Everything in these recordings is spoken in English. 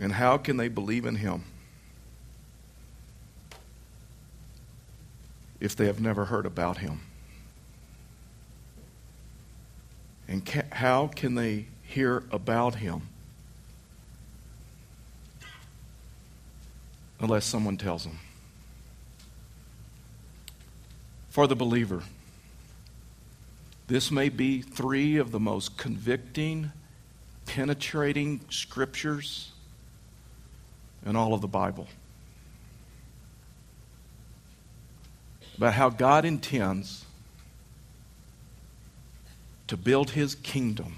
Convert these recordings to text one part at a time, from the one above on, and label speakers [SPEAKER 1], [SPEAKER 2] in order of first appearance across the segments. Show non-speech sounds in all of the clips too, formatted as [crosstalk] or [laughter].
[SPEAKER 1] And how can they believe in him if they have never heard about him? And ca- how can they hear about him unless someone tells them? For the believer, this may be three of the most convicting, penetrating scriptures in all of the Bible. About how God intends to build his kingdom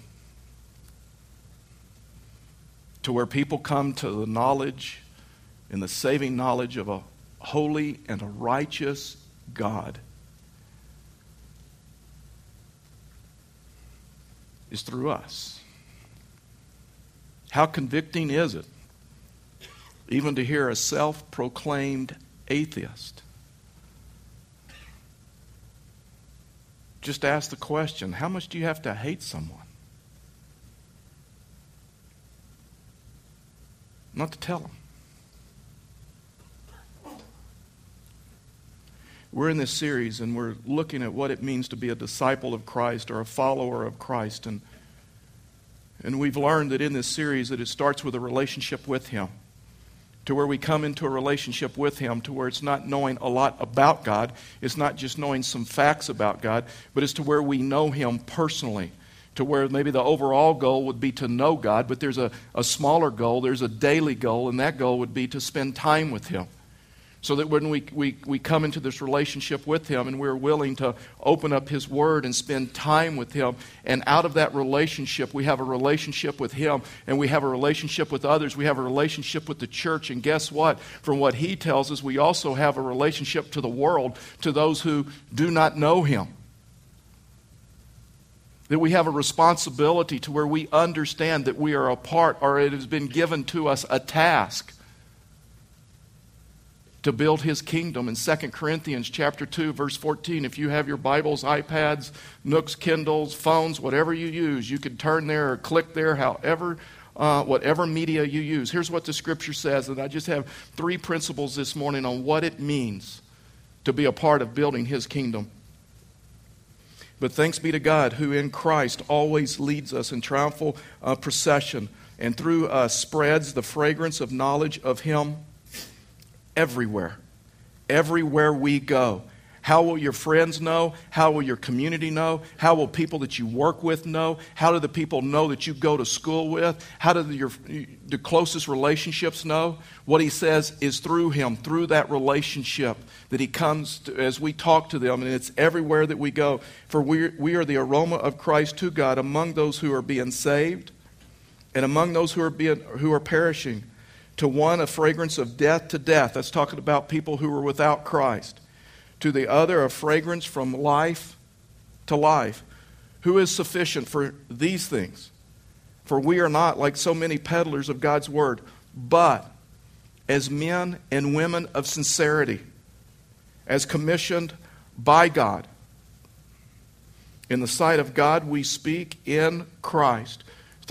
[SPEAKER 1] to where people come to the knowledge and the saving knowledge of a holy and a righteous God is through us. How convicting is it even to hear a self proclaimed atheist just ask the question how much do you have to hate someone? Not to tell them. We're in this series and we're looking at what it means to be a disciple of Christ or a follower of Christ. And, and we've learned that in this series that it starts with a relationship with Him to where we come into a relationship with Him, to where it's not knowing a lot about God, it's not just knowing some facts about God, but it's to where we know Him personally. To where maybe the overall goal would be to know God, but there's a, a smaller goal, there's a daily goal, and that goal would be to spend time with Him. So that when we, we, we come into this relationship with Him and we're willing to open up His Word and spend time with Him, and out of that relationship, we have a relationship with Him and we have a relationship with others. We have a relationship with the church. And guess what? From what He tells us, we also have a relationship to the world, to those who do not know Him. That we have a responsibility to where we understand that we are a part, or it has been given to us a task to build his kingdom. In 2 corinthians chapter 2 verse 14 if you have your bibles ipads nooks kindles phones whatever you use you can turn there or click there however uh, whatever media you use. Here's what the scripture says and i just have three principles this morning on what it means to be a part of building his kingdom. But thanks be to god who in christ always leads us in triumphal uh, procession and through us spreads the fragrance of knowledge of him everywhere. Everywhere we go. How will your friends know? How will your community know? How will people that you work with know? How do the people know that you go to school with? How do the, your, the closest relationships know? What he says is through him, through that relationship, that he comes to, as we talk to them, and it's everywhere that we go. For we, we are the aroma of Christ to God among those who are being saved and among those who are, being, who are perishing to one, a fragrance of death to death. That's talking about people who were without Christ. To the other, a fragrance from life to life. Who is sufficient for these things? For we are not like so many peddlers of God's word, but as men and women of sincerity, as commissioned by God. In the sight of God, we speak in Christ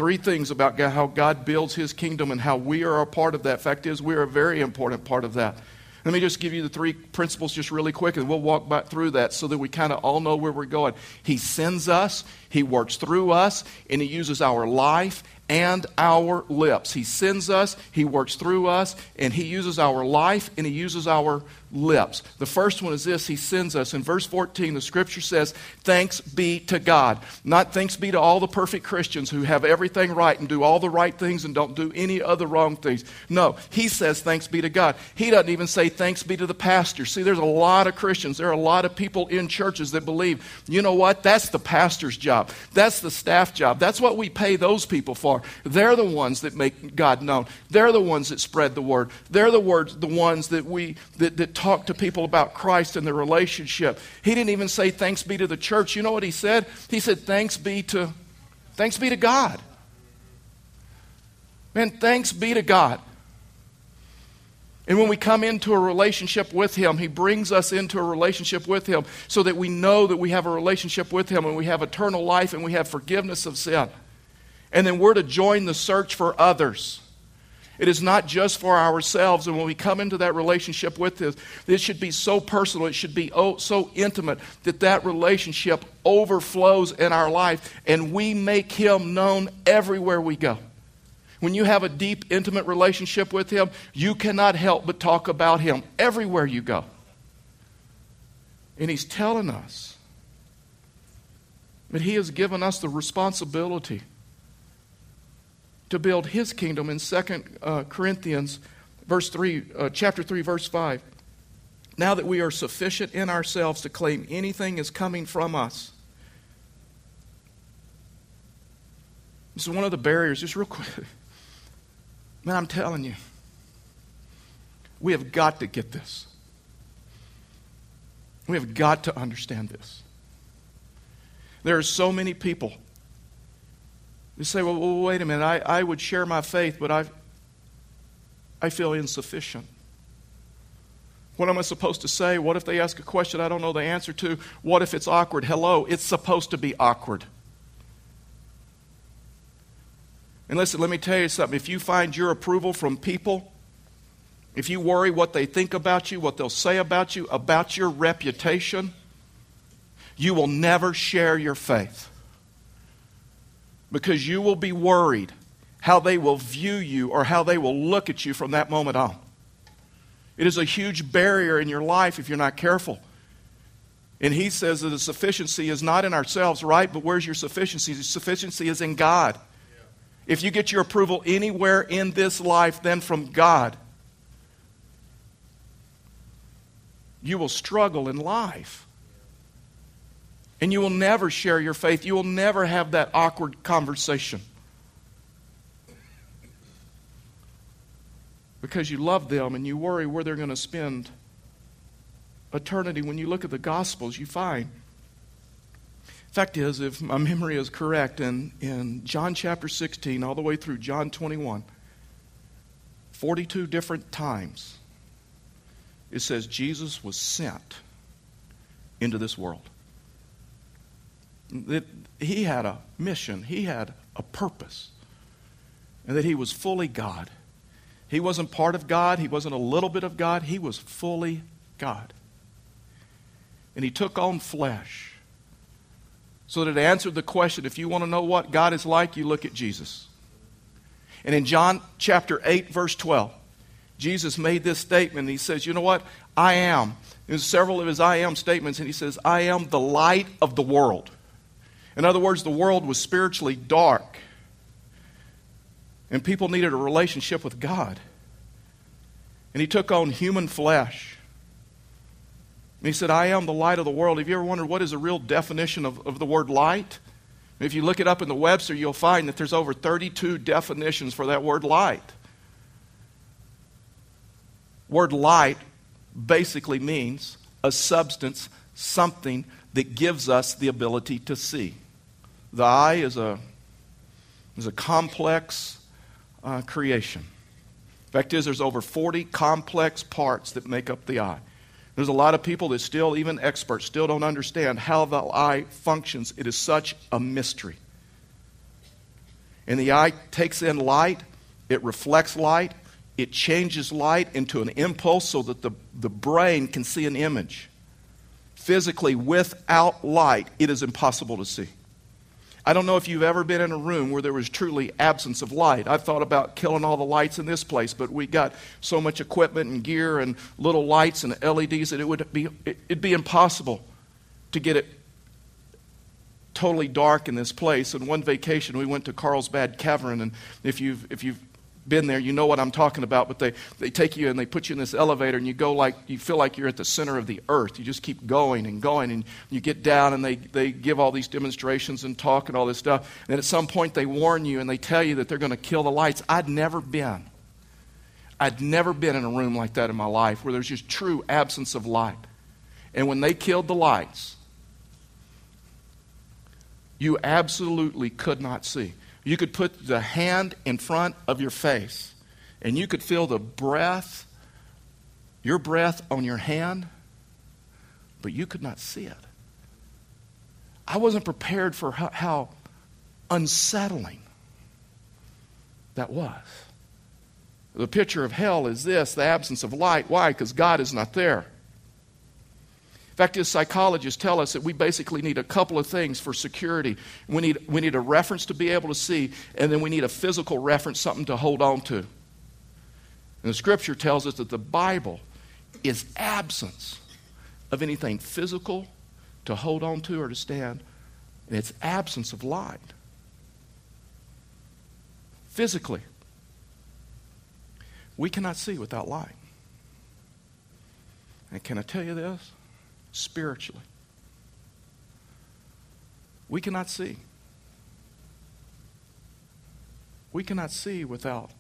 [SPEAKER 1] Three things about how God builds his kingdom and how we are a part of that. Fact is, we are a very important part of that. Let me just give you the three principles just really quick, and we'll walk back through that so that we kind of all know where we're going. He sends us, He works through us, and He uses our life and our lips. He sends us, He works through us, and He uses our life and He uses our lips. The first one is this He sends us. In verse 14, the scripture says, Thanks be to God. Not thanks be to all the perfect Christians who have everything right and do all the right things and don't do any other wrong things. No, He says, Thanks be to God. He doesn't even say, Thanks be to the pastor. See, there's a lot of Christians, there are a lot of people in churches that believe, you know what? That's the pastor's job, that's the staff job. That's what we pay those people for. They're the ones that make God known, they're the ones that spread the word, they're the, words, the ones that we that, that talk to people about Christ and their relationship. He didn't even say thanks be to the church. You know what he said? He said thanks be to thanks be to God. Man, thanks be to God. And when we come into a relationship with Him, He brings us into a relationship with Him so that we know that we have a relationship with Him and we have eternal life and we have forgiveness of sin. And then we're to join the search for others. It is not just for ourselves. And when we come into that relationship with this, it should be so personal, it should be oh, so intimate that that relationship overflows in our life and we make Him known everywhere we go. When you have a deep, intimate relationship with Him, you cannot help but talk about Him everywhere you go. And He's telling us that He has given us the responsibility to build his kingdom in 2 uh, Corinthians verse 3 uh, chapter 3 verse 5 now that we are sufficient in ourselves to claim anything is coming from us. This is one of the barriers just real quick. [laughs] Man i'm telling you we have got to get this. We have got to understand this. There are so many people you say, well, well wait a minute, I, I would share my faith, but I, I feel insufficient. What am I supposed to say? What if they ask a question I don't know the answer to? What if it's awkward? Hello, it's supposed to be awkward. And listen, let me tell you something. If you find your approval from people, if you worry what they think about you, what they'll say about you, about your reputation, you will never share your faith because you will be worried how they will view you or how they will look at you from that moment on. It is a huge barrier in your life if you're not careful. And he says that the sufficiency is not in ourselves, right? But where's your sufficiency? The sufficiency is in God. If you get your approval anywhere in this life, then from God, you will struggle in life. And you will never share your faith. You will never have that awkward conversation. Because you love them and you worry where they're going to spend eternity. When you look at the Gospels, you find. Fact is, if my memory is correct, in, in John chapter 16, all the way through John 21, 42 different times, it says Jesus was sent into this world that he had a mission, he had a purpose, and that he was fully God. He wasn't part of God, he wasn't a little bit of God, he was fully God. And he took on flesh so that it answered the question if you want to know what God is like, you look at Jesus. And in John chapter 8, verse 12, Jesus made this statement. He says, You know what? I am. There's several of his I am statements, and he says, I am the light of the world. In other words, the world was spiritually dark. And people needed a relationship with God. And he took on human flesh. And he said, I am the light of the world. Have you ever wondered what is the real definition of, of the word light? If you look it up in the Webster, you'll find that there's over 32 definitions for that word light. Word light basically means a substance, something that gives us the ability to see. The eye is a, is a complex uh, creation. Fact is, there's over 40 complex parts that make up the eye. There's a lot of people that still, even experts, still don't understand how the eye functions. It is such a mystery. And the eye takes in light, it reflects light, it changes light into an impulse so that the, the brain can see an image. Physically, without light, it is impossible to see. I don't know if you've ever been in a room where there was truly absence of light. I've thought about killing all the lights in this place, but we got so much equipment and gear and little lights and LEDs that it would be it'd be impossible to get it totally dark in this place. And one vacation we went to Carlsbad Cavern, and if you've if you've been there, you know what I'm talking about. But they, they take you and they put you in this elevator, and you go like, you feel like you're at the center of the earth. You just keep going and going, and you get down, and they, they give all these demonstrations and talk and all this stuff. And at some point, they warn you and they tell you that they're going to kill the lights. I'd never been. I'd never been in a room like that in my life where there's just true absence of light. And when they killed the lights, you absolutely could not see. You could put the hand in front of your face and you could feel the breath, your breath on your hand, but you could not see it. I wasn't prepared for how, how unsettling that was. The picture of hell is this the absence of light. Why? Because God is not there. As psychologists tell us that we basically need a couple of things for security. We need, we need a reference to be able to see, and then we need a physical reference, something to hold on to. And the scripture tells us that the Bible is absence of anything physical to hold on to or to stand, and it's absence of light. Physically, we cannot see without light. And can I tell you this? Spiritually, we cannot see. We cannot see without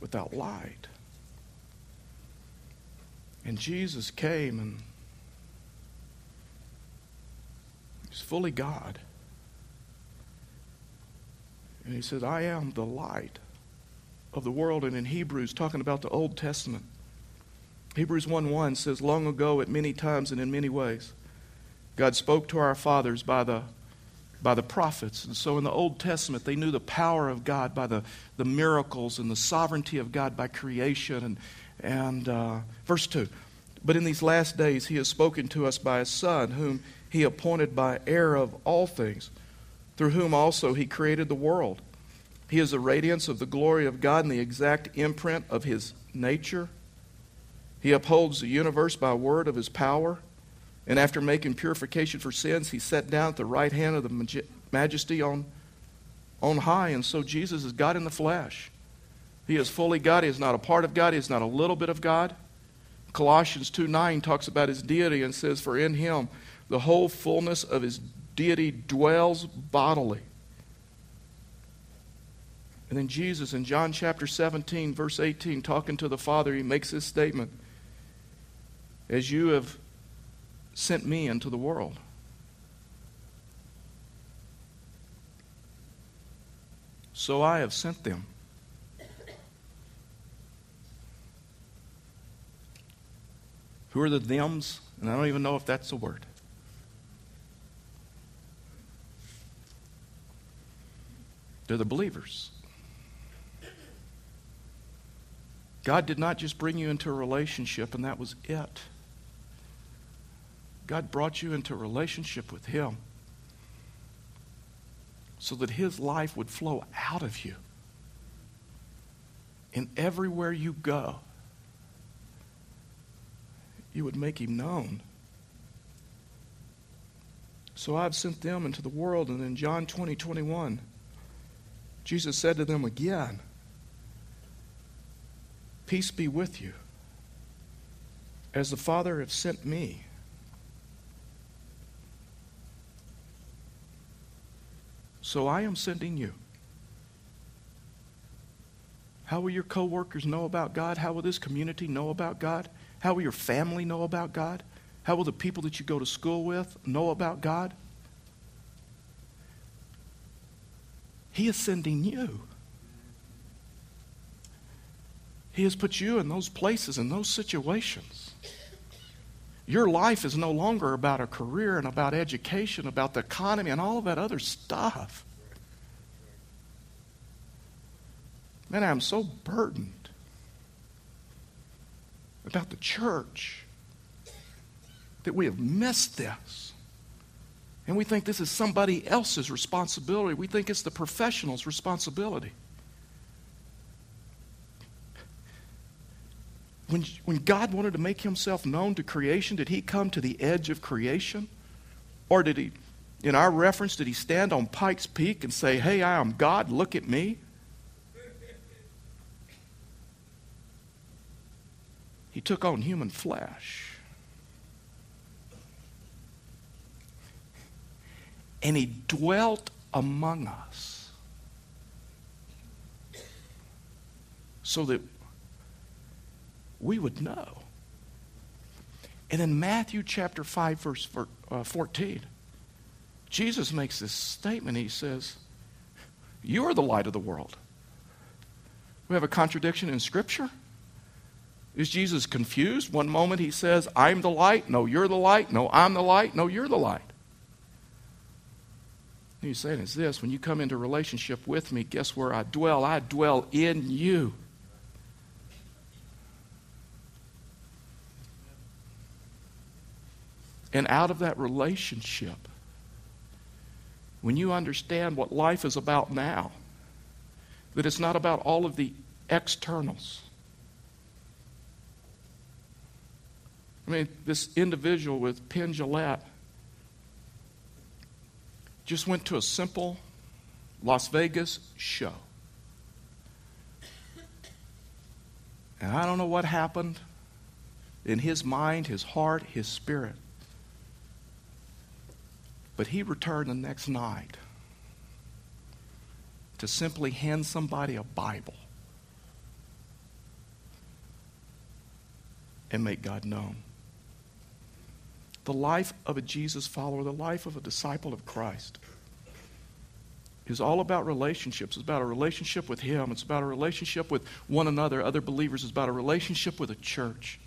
[SPEAKER 1] without light. And Jesus came and he's fully God. And he said, I am the light of the world. And in Hebrews, talking about the Old Testament, Hebrews 1 1 says, Long ago, at many times and in many ways, God spoke to our fathers by the by the prophets. And so in the Old Testament, they knew the power of God by the, the miracles and the sovereignty of God by creation. And, and uh, verse 2 But in these last days, he has spoken to us by his Son, whom he appointed by heir of all things, through whom also he created the world. He is the radiance of the glory of God and the exact imprint of his nature. He upholds the universe by word of his power. And after making purification for sins, he sat down at the right hand of the majesty on, on high. And so Jesus is God in the flesh. He is fully God. He is not a part of God. He is not a little bit of God. Colossians 2 9 talks about his deity and says, For in him the whole fullness of his deity dwells bodily. And then Jesus in John chapter 17, verse 18, talking to the Father, he makes this statement As you have sent me into the world. So I have sent them. Who are the thems? And I don't even know if that's a word. They're the believers. God did not just bring you into a relationship and that was it. God brought you into relationship with Him so that His life would flow out of you. And everywhere you go, you would make Him known. So I've sent them into the world. And in John 20, 21, Jesus said to them again, Peace be with you. As the Father has sent me, So I am sending you. How will your coworkers know about God? How will this community know about God? How will your family know about God? How will the people that you go to school with know about God? He is sending you. He has put you in those places, in those situations. Your life is no longer about a career and about education, about the economy, and all of that other stuff. Man, I'm so burdened about the church that we have missed this. And we think this is somebody else's responsibility. We think it's the professional's responsibility. When, when God wanted to make himself known to creation, did he come to the edge of creation? Or did he, in our reference, did he stand on Pikes Peak and say, Hey, I am God, look at me? He took on human flesh. And he dwelt among us so that we would know. And in Matthew chapter 5, verse uh, 14, Jesus makes this statement. He says, You are the light of the world. We have a contradiction in Scripture. Is Jesus confused? One moment he says, I'm the light. No, you're the light. No, I'm the light. No, you're the light. he's saying is this when you come into relationship with me, guess where I dwell? I dwell in you. And out of that relationship, when you understand what life is about now, that it's not about all of the externals. I mean, this individual with Penn Jillette just went to a simple Las Vegas show. And I don't know what happened in his mind, his heart, his spirit. But he returned the next night to simply hand somebody a Bible and make God known. The life of a Jesus follower, the life of a disciple of Christ, is all about relationships. It's about a relationship with Him, it's about a relationship with one another, other believers, it's about a relationship with a church.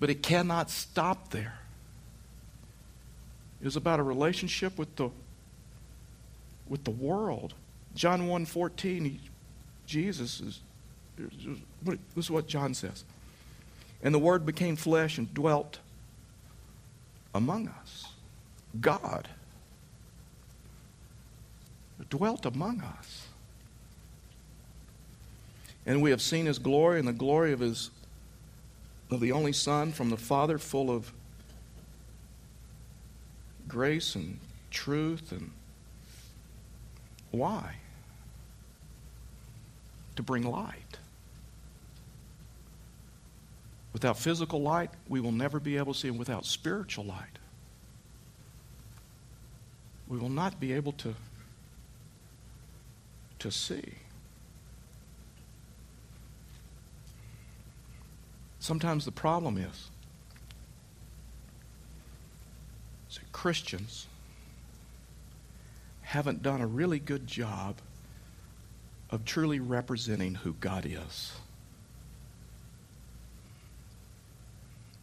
[SPEAKER 1] But it cannot stop there is about a relationship with the, with the world. John 1.14, Jesus is, this is what John says. And the Word became flesh and dwelt among us. God dwelt among us. And we have seen his glory and the glory of his of the only Son from the Father, full of grace and truth and why? To bring light. Without physical light, we will never be able to see, and without spiritual light, we will not be able to, to see. Sometimes the problem is Christians haven't done a really good job of truly representing who God is.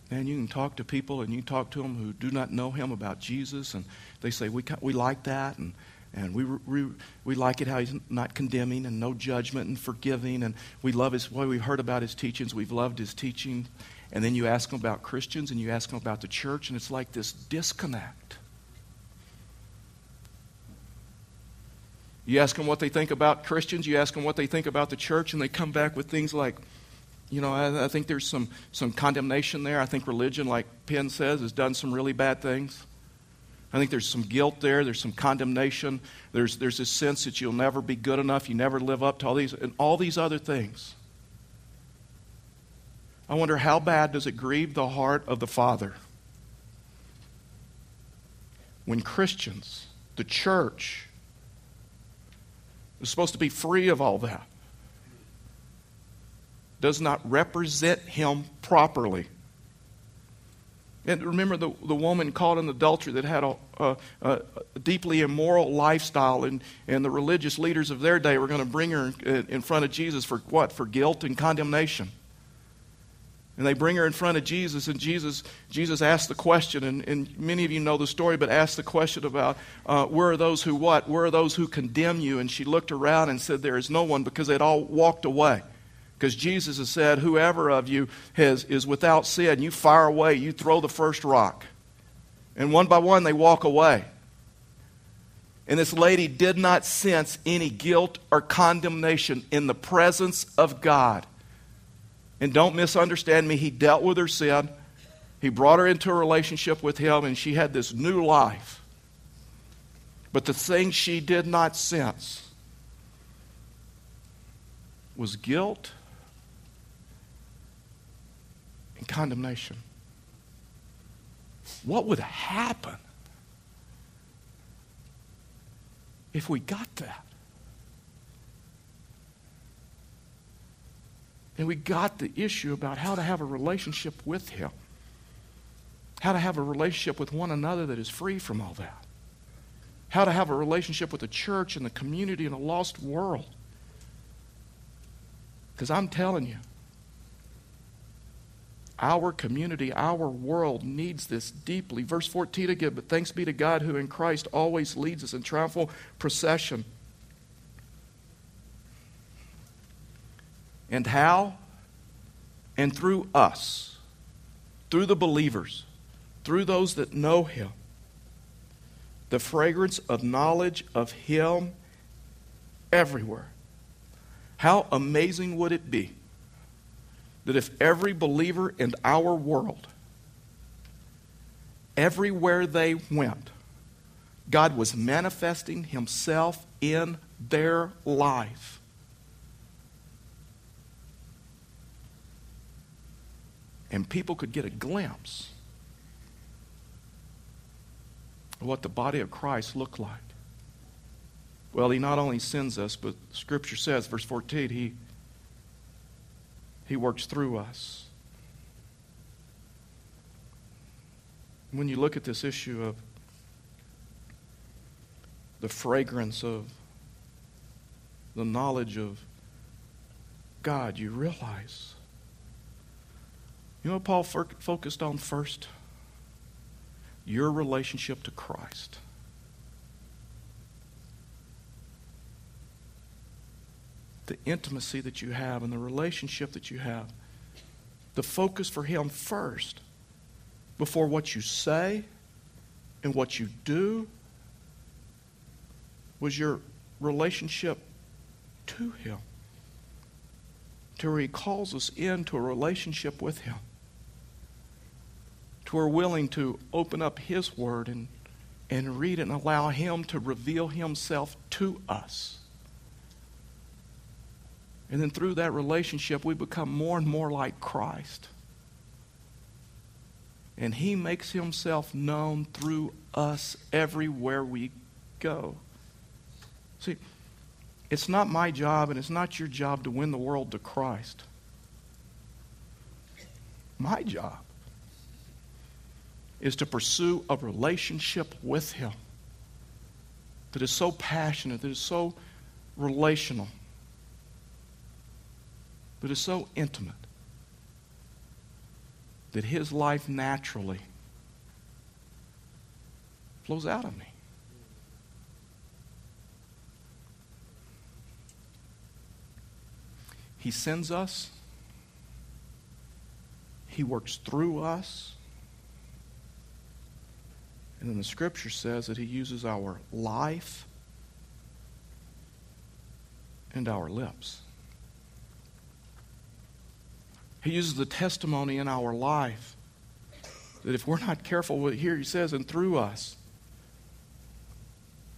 [SPEAKER 1] And you can talk to people and you talk to them who do not know him about Jesus, and they say, We, we like that, and, and we, we, we like it how he's not condemning and no judgment and forgiving, and we love his, well, we've heard about his teachings, we've loved his teaching. And then you ask them about Christians and you ask them about the church, and it's like this disconnect. You ask them what they think about Christians, you ask them what they think about the church, and they come back with things like, you know, I, I think there's some, some condemnation there. I think religion, like Penn says, has done some really bad things. I think there's some guilt there. There's some condemnation. There's, there's this sense that you'll never be good enough. You never live up to all these, and all these other things. I wonder how bad does it grieve the heart of the Father when Christians, the church, is supposed to be free of all that, does not represent Him properly. And remember the, the woman caught in adultery that had a, a, a, deeply immoral lifestyle, and, and the religious leaders of their day were going to bring her in, in front of Jesus for what? For guilt and condemnation. And they bring her in front of Jesus, and Jesus, Jesus asks the question, and, and many of you know the story, but asked the question about, uh, where are those who what? Where are those who condemn you? And she looked around and said, There is no one, because they'd all walked away. Because Jesus has said, Whoever of you has, is without sin, you fire away, you throw the first rock. And one by one, they walk away. And this lady did not sense any guilt or condemnation in the presence of God. And don't misunderstand me, he dealt with her sin. He brought her into a relationship with him, and she had this new life. But the thing she did not sense was guilt and condemnation. What would happen if we got that? And we got the issue about how to have a relationship with Him, how to have a relationship with one another that is free from all that, how to have a relationship with the church and the community in a lost world. Because I'm telling you, Our community, our world needs this deeply. Verse 14 again, but thanks be to God who in Christ always leads us in triumphal procession. And how? And through us, through the believers, through those that know Him. The fragrance of knowledge of Him everywhere. How amazing would it be that if every believer in our world, everywhere they went, God was manifesting Himself in their life. And people could get a glimpse of what the body of Christ looked like. Well, He not only sends us, but Scripture says, verse 14, He he works through us. When you look at this issue of the fragrance of the knowledge of God, you realize. You know what Paul focused on first? Your relationship to Christ. the intimacy that you have and the relationship that you have. The focus for Him first before what you say and what you do was your relationship to Him. To where He calls us into a relationship with Him. To we're willing to open up His Word and, and read it and allow Him to reveal Himself to us. And then through that relationship, we become more and more like Christ. And He makes Himself known through us everywhere we go. See, it's not my job and it's not your job to win the world to Christ. My job is to pursue a relationship with Him that is so passionate, that is so relational but is so intimate that his life naturally flows out of me. He sends us, He works through us. And then the scripture says that He uses our life and our lips. He uses the testimony in our life that if we're not careful, here he says, and through us,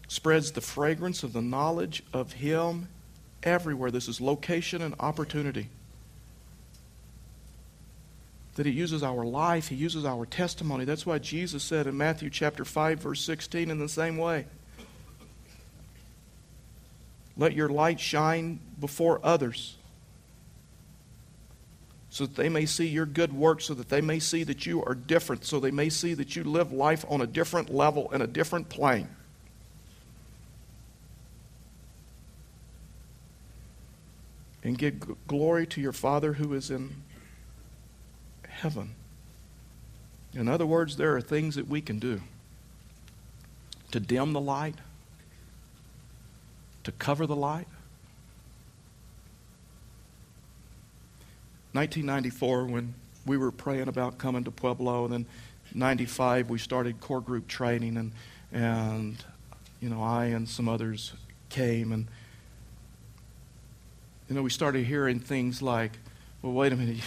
[SPEAKER 1] spreads the fragrance of the knowledge of Him everywhere. This is location and opportunity. That He uses our life, He uses our testimony. That's why Jesus said in Matthew chapter 5, verse 16, in the same way. Let your light shine before others so that they may see your good works, so that they may see that you are different, so they may see that you live life on a different level and a different plane. And give glory to your Father who is in heaven. In other words, there are things that we can do to dim the light, to cover the light, 1994, when we were praying about coming to Pueblo, and then 95 we started core group training, and and you know I and some others came, and you know we started hearing things like, well, wait a minute,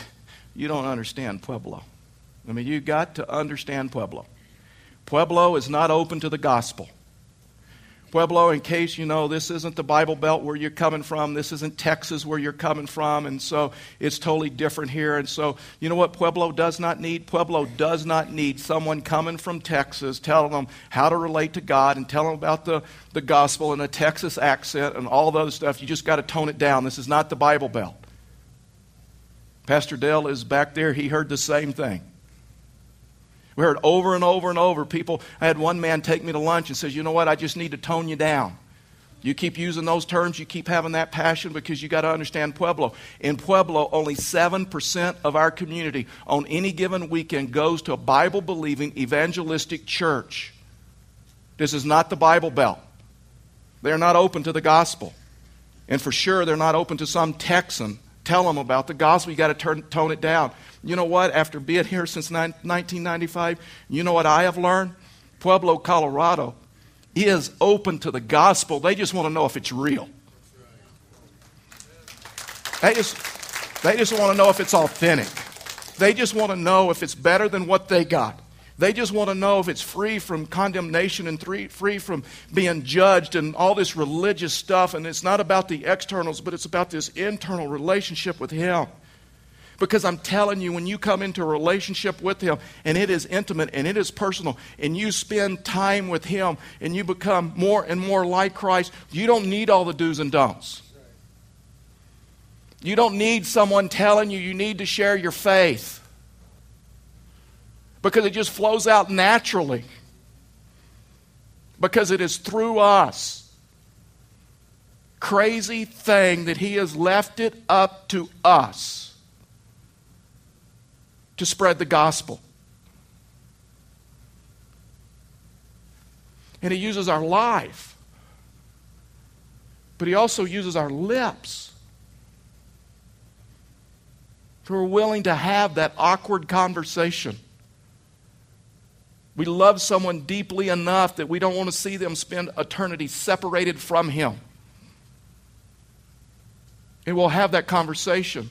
[SPEAKER 1] you don't understand Pueblo. I mean, you got to understand Pueblo. Pueblo is not open to the gospel. Pueblo, in case you know, this isn't the Bible Belt where you're coming from. This isn't Texas where you're coming from. And so it's totally different here. And so, you know what Pueblo does not need? Pueblo does not need someone coming from Texas telling them how to relate to God and telling them about the, the gospel in a Texas accent and all the other stuff. You just got to tone it down. This is not the Bible Belt. Pastor Dell is back there. He heard the same thing. We heard over and over and over people. I had one man take me to lunch and says, You know what? I just need to tone you down. You keep using those terms, you keep having that passion because you got to understand Pueblo. In Pueblo, only 7% of our community on any given weekend goes to a Bible believing evangelistic church. This is not the Bible Belt. They're not open to the gospel. And for sure, they're not open to some Texan tell them about the gospel. You got to tone it down. You know what? After being here since 1995, you know what I have learned? Pueblo, Colorado is open to the gospel. They just want to know if it's real. They just, they just want to know if it's authentic. They just want to know if it's better than what they got. They just want to know if it's free from condemnation and free from being judged and all this religious stuff. And it's not about the externals, but it's about this internal relationship with Him. Because I'm telling you, when you come into a relationship with Him and it is intimate and it is personal and you spend time with Him and you become more and more like Christ, you don't need all the do's and don'ts. You don't need someone telling you you need to share your faith because it just flows out naturally. Because it is through us. Crazy thing that He has left it up to us to spread the gospel. And He uses our life, but He also uses our lips. We're willing to have that awkward conversation. We love someone deeply enough that we don't want to see them spend eternity separated from Him. And we'll have that conversation.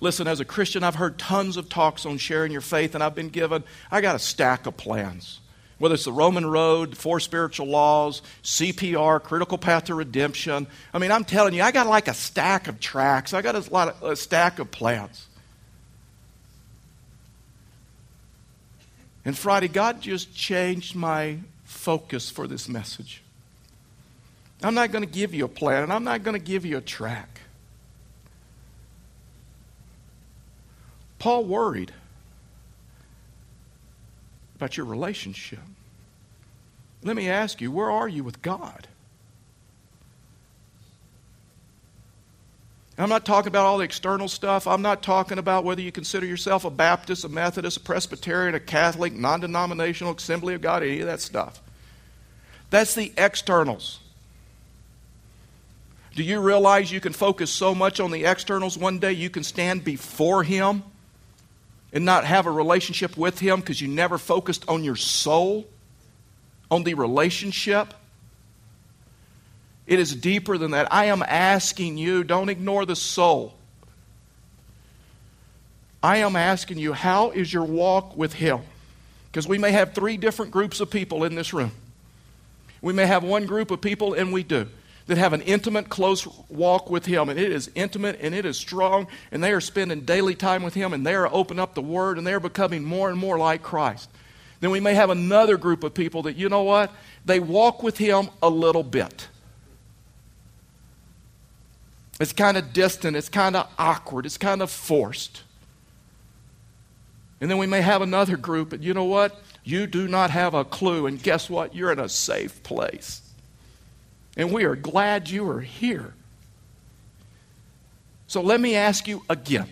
[SPEAKER 1] Listen, as a Christian, I've heard tons of talks on sharing your faith, and I've been given, I got a stack of plans. Whether it's the Roman Road, the Four Spiritual Laws, CPR, Critical Path to Redemption. I mean, I'm telling you, I got like a stack of tracts. I got a, lot of, a stack of plans. And Friday, God just changed my focus for this message. I'm not going to give you a plan, and I'm not going to give you a tract. Paul worried about your relationship. Let me ask you, where are you with God? I'm not talking about all the external stuff. I'm not talking about whether you consider yourself a Baptist, a Methodist, a Presbyterian, a Catholic, non denominational, Assembly of God, any of that stuff. That's the externals. Do you realize you can focus so much on the externals one day you can stand before Him and not have a relationship with Him because you never focused on your soul, on the relationship. It is deeper than that. I am asking you, don't ignore the soul. I am asking you, how is your walk with Him? Because we may have three different groups of people in this room. We may have one group of people, and we do that have an intimate, close walk with Him. And it is intimate and it is strong, and they are spending daily time with Him, and they are opening up the Word, and they are becoming more and more like Christ. Then we may have another group of people that, you know what? They walk with Him a little bit. It's kind of distant, it's kind of awkward, it's kind of forced. And then we may have another group, and you know what? You do not have a clue, and guess what? You're in a safe place. And we are glad you are here. So let me ask you again.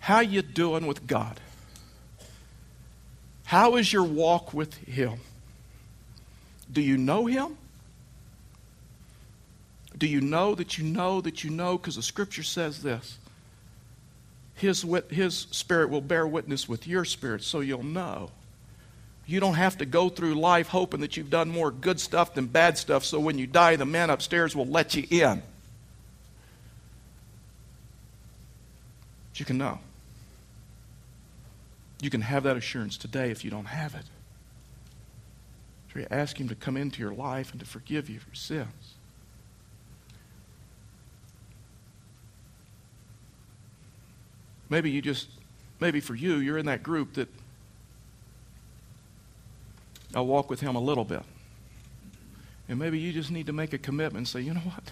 [SPEAKER 1] How you doing with God? How is your walk with him? Do you know him? Do you know that you know that you know? Because the scripture says this his, his spirit will bear witness with your spirit, so you'll know. You don't have to go through life hoping that you've done more good stuff than bad stuff, so when you die, the man upstairs will let you in. But you can know. You can have that assurance today if you don't have it. So you ask Him to come into your life and to forgive you for sins. Maybe you just, maybe for you, you're in that group that I'll walk with Him a little bit. And maybe you just need to make a commitment and say, you know what?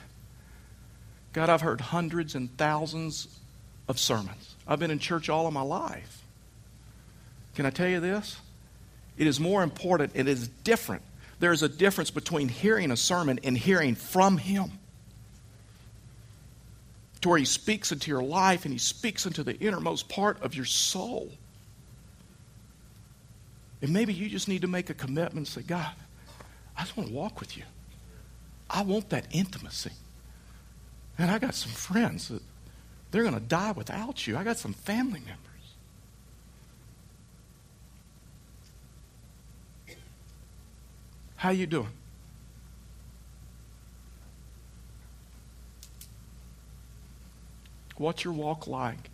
[SPEAKER 1] God, I've heard hundreds and thousands of sermons. I've been in church all of my life. Can I tell you this? It is more important. It is different. There is a difference between hearing a sermon and hearing from Him. To where He speaks into your life and He speaks into the innermost part of your soul. And maybe you just need to make a commitment and say, God, I just want to walk with you. I want that intimacy. And I got some friends that they're going to die without you. I got some family members. How you doing? What's your walk like?